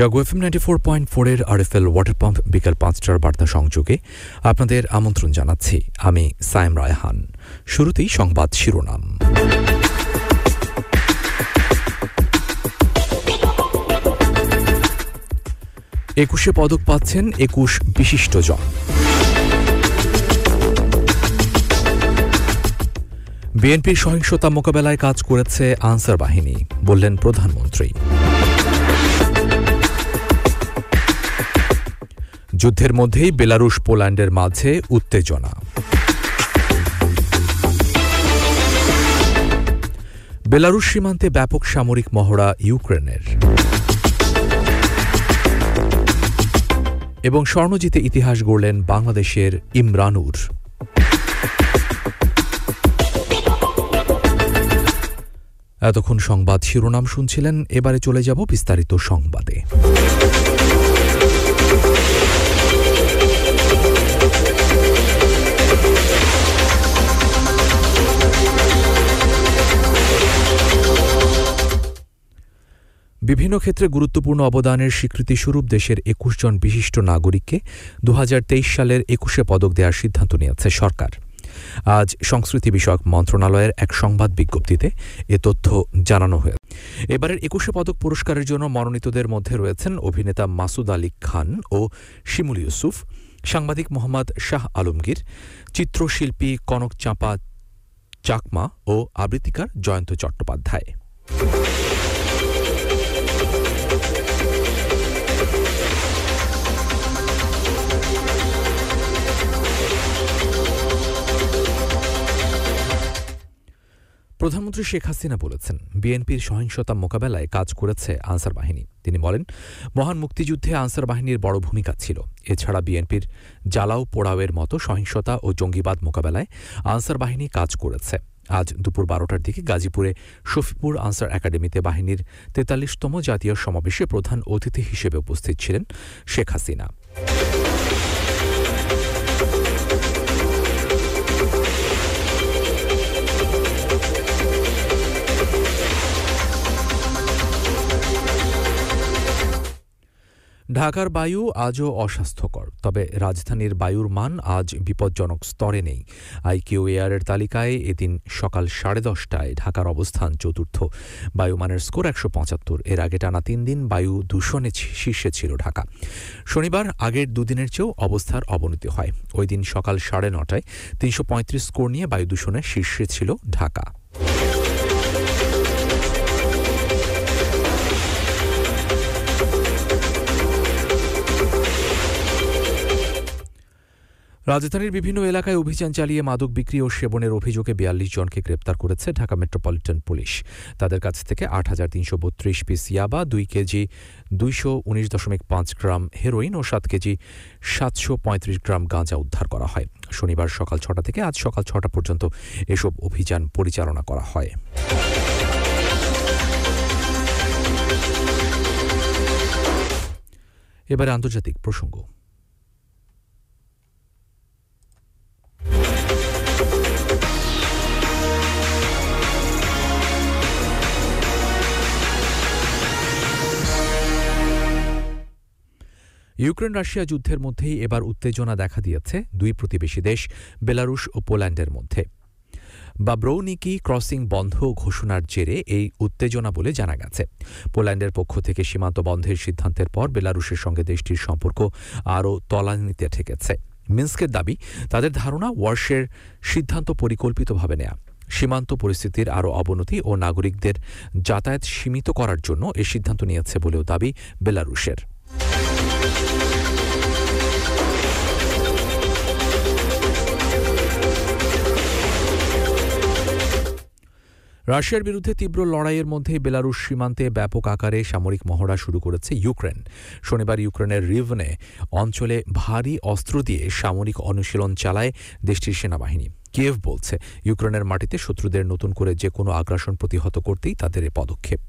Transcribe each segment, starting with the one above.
Jago F M ninety four point ফোরের RFL water pump বিকাল পাঁচটার বার্তা সংযোগে আপনাদের আমন্ত্রণ জানাচ্ছি। আমি সায়েম রায়হান। শুরুতেই সংবাদ শিরোনাম। একুশে পদক পাচ্ছেন একুশ বিশিষ্টজন বিএনপির সহিংসতা মোকাবেলায় কাজ করেছে আনসার বাহিনী, বললেন প্রধানমন্ত্রী। যুদ্ধের মধ্যেই বেলারুশ পোল্যান্ডের মাঝে উত্তেজনা। বেলারুশ সীমান্তে ব্যাপক সামরিক মহড়া ইউক্রেনের। এবং স্বর্ণজিতে ইতিহাস গড়লেন বাংলাদেশের ইমরানুর। এতক্ষণ সংবাদ শিরোনাম শুনছিলেন, এবারে চলে যাব বিস্তারিত সংবাদে। বিভিন্ন ক্ষেত্রে গুরুত্বপূর্ণ অবদানের স্বীকৃতিস্বরূপ দেশের একুশ জন বিশিষ্ট নাগরিককে দু হাজার তেইশ সালের একুশে পদক দেওয়ার সিদ্ধান্ত নিয়েছে সরকার। আজ সংস্কৃতি বিষয়ক মন্ত্রণালয়ের এক সংবাদ বিজ্ঞপ্তিতে এ তথ্য জানানো হয়েছে এবারের একুশে পদক পুরস্কারের জন্য মনোনীতদের মধ্যে রয়েছেন অভিনেতা মাসুদ আলী খান ও শিমুল ইউসুফ, সাংবাদিক মোহাম্মদ শাহ আলমগীর, চিত্রশিল্পী কনক চাঁপা চাকমা ও আবৃত্তিকার জয়ন্ত চট্টোপাধ্যায়। প্রধানমন্ত্রী শেখ হাসিনা বলেছেন, বিএনপির সহিংসতা মোকাবেলায় কাজ করেছে আনসার বাহিনী। তিনি বলেন, মহান মুক্তিযুদ্ধে আনসার বাহিনীর বড় ভূমিকা ছিল। এছাড়া বিএনপির জ্বালাও পোড়াওয়ের মতো সহিংসতা ও জঙ্গিবাদ মোকাবেলায় আনসার বাহিনী কাজ করেছে। আজ দুপুর বারোটার দিকে গাজীপুরে শফিপুর আনসার একাডেমিতে বাহিনীর তেতাল্লিশতম জাতীয় সমাবেশে প্রধান অতিথি হিসেবে উপস্থিত ছিলেন শেখ হাসিনা। ঢাকার বায়ু আজও অস্বাস্থ্যকর, তবে রাজধানীর বায়ুর মান আজ বিপজ্জনক স্তরে নেই। আইকিউ এয়ারের তালিকায় এদিন সকাল সাড়ে দশটায় ঢাকার অবস্থান চতুর্থ। বায়ুমানের স্কোর একশো পঁচাত্তর। এর আগে টানা তিন দিন বায়ু দূষণে শীর্ষে ছিল ঢাকা। শনিবার আগের দুদিনের চেয়েও অবস্থার অবনতি হয়। ওই দিন সকাল সাড়ে নটায় তিনশো পঁয়ত্রিশ স্কোর নিয়ে বায়ু দূষণের শীর্ষে ছিল ঢাকা। রাজধানীর বিভিন্ন এলাকায় অভিযান চালিয়ে মাদক বিক্রি ও সেবনের অভিযোগে বিয়াল্লিশ জনকে গ্রেপ্তার করেছে ঢাকা মেট্রোপলিটন পুলিশ। তাদের কাছ থেকে আট হাজার তিনশো বত্রিশ পিস ইয়াবা, দুই কেজি দুইশো উনিশ দশমিক পাঁচ গ্রাম হেরোইন ও সাত কেজি সাতশো পঁয়ত্রিশ গ্রাম গাঁজা উদ্ধার করা হয়। শনিবার সকাল ছটা থেকে আজ সকাল ছটা পর্যন্ত এসব অভিযান পরিচালনা করা হয়। এবারে আন্তর্জাতিক প্রসঙ্গ। ইউক্রেন রাশিয়া যুদ্ধের মধ্যেই এবার উত্তেজনা দেখা দিয়েছে দুই প্রতিবেশী দেশ, বেলারুশ ও পোল্যান্ডের মধ্যে। বাব্রৌনিকি ক্রসিং বন্ধ ঘোষণার জেরে এই উত্তেজনা বলে জানা গেছে। পোল্যান্ডের পক্ষ থেকে সীমান্ত বন্ধের সিদ্ধান্তের পর বেলারুশের সঙ্গে দেশটির সম্পর্ক আরও তলানিতে ঠেকেছে। মিন্সকের দাবি, তাদের ধারণা ওয়ার্সের সিদ্ধান্ত পরিকল্পিতভাবে নেয়া। সীমান্ত পরিস্থিতির আরও অবনতি ও নাগরিকদের যাতায়াত সীমিত করার জন্য এ সিদ্ধান্ত নিয়েছে বলেও দাবি বেলারুশের। রাশিয়ার বিরুদ্ধে তীব্র লড়াইয়ের মধ্যে বেলারুশ সীমান্তে ব্যাপক আকারে সামরিক মহড়া শুরু করেছে ইউক্রেন। শনিবার ইউক্রেনের রিভনে অঞ্চলে ভারী অস্ত্র দিয়ে সামরিক অনুশীলন চালায় দেশটির সেনাবাহিনী। কিয়েভ বলছে, ইউক্রেনের মাটিতে শত্রুদের নতুন করে যে কোনো আগ্রাসন প্রতিহত করতেই তাদের এ পদক্ষেপ।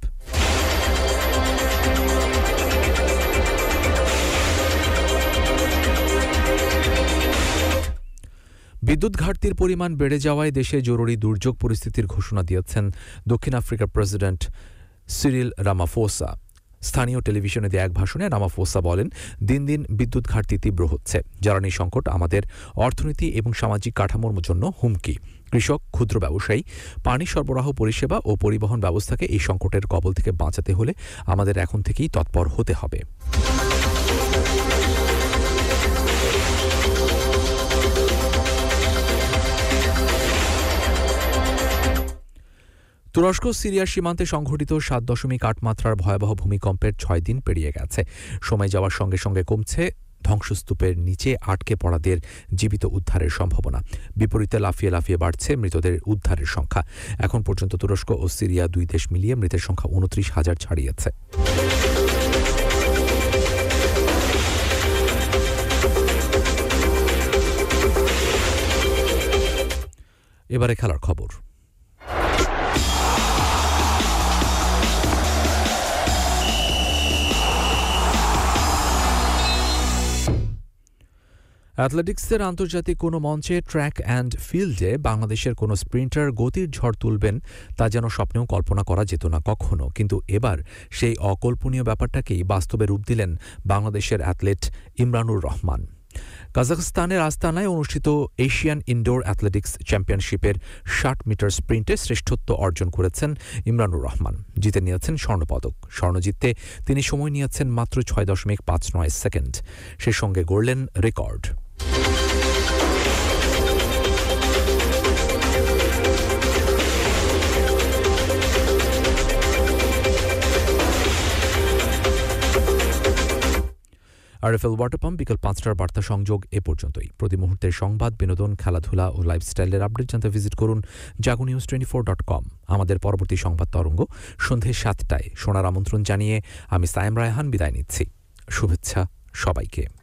বিদ্যুৎ ঘাটতির পরিমাণ বেড়ে যাওয়ায় দেশে জরুরি দুর্যোগ পরিস্থিতির ঘোষণা দিয়েছেন দক্ষিণ আফ্রিকার প্রেসিডেন্ট সিরিল রামাফোসা। স্থানীয় টেলিভিশনে দেয়া এক ভাষণে নামাফোসা বলেন, দিন দিন বিদ্যুৎ ঘাটতি তীব্র হচ্ছে। জ্বালানি সংকট আমাদের অর্থনীতি এবং সামাজিক কাঠামোর জন্য হুমকি। কৃষক, ক্ষুদ্র ব্যবসায়ী, পানি সরবরাহ পরিষেবা ও পরিবহন ব্যবস্থাকে এই সংকটের কবল থেকে বাঁচাতে হলে আমাদের এখন থেকেই তৎপর হতে হবে। তুরস্ক, সিরিয়ার সীমান্তে সংঘটিত সাত দশমিক আট মাত্রার ভয়াবহ ভূমিকম্পের ছয় দিন পেরিয়ে গেছে। সময় যাওয়ার সঙ্গে সঙ্গে কমছে ধ্বংসস্তূপের নিচে আটকে পড়াদের জীবিত উদ্ধারের সম্ভাবনা। বিপরীতে লাফিয়ে লাফিয়ে বাড়ছে মৃতদের উদ্ধারের সংখ্যা। এখন পর্যন্ত তুরস্ক ও সিরিয়া দুই দেশ মিলিয়ে মৃতের সংখ্যা উনত্রিশ হাজার ছাড়িয়েছে। এবারে খেলার খবর। অ্যাথলেটিক্সের আন্তর্জাতিক কোনো মঞ্চে ট্র্যাক অ্যান্ড ফিল্ডে বাংলাদেশের কোনো স্প্রিন্টার গতির ঝড় তুলবেন তা যেন স্বপ্নেও কল্পনা করা যেত না কখনো। কিন্তু এবার সেই অকল্পনীয় ব্যাপারটাকেই বাস্তবে রূপ দিলেন বাংলাদেশের অ্যাথলেট ইমরানুর রহমান। কাজাখস্তানের আস্তানায় অনুষ্ঠিত এশিয়ান ইনডোর অ্যাথলেটিক্স চ্যাম্পিয়নশিপের ষাট মিটার স্প্রিন্টে শ্রেষ্ঠত্ব অর্জন করেছেন ইমরানুর রহমান। জিতে নিয়েছেন স্বর্ণপদক। স্বর্ণ জিততে তিনি সময় নিয়েছেন মাত্র ছয় দশমিক পাঁচ নয় সেকেন্ড। সে সঙ্গে গড়লেন রেকর্ড। আরএফএল ওয়াটার পাম্প বিকাল পাঁচটার বার্তা সংযোগ এ পর্যন্তই। প্রতি মুহূর্তের সংবাদ, বিনোদন, খেলাধুলা ও লাইফস্টাইলের আপডেট জানতে ভিজিট করুন Jago news twenty four dot com আমাদের পরবর্তী সংবাদ তরঙ্গ সন্ধে সাতটায়। শোনার আমন্ত্রণ জানিয়ে আমি সায়েম রায়হান বিদায় নিচ্ছি। শুভেচ্ছা সবাইকে।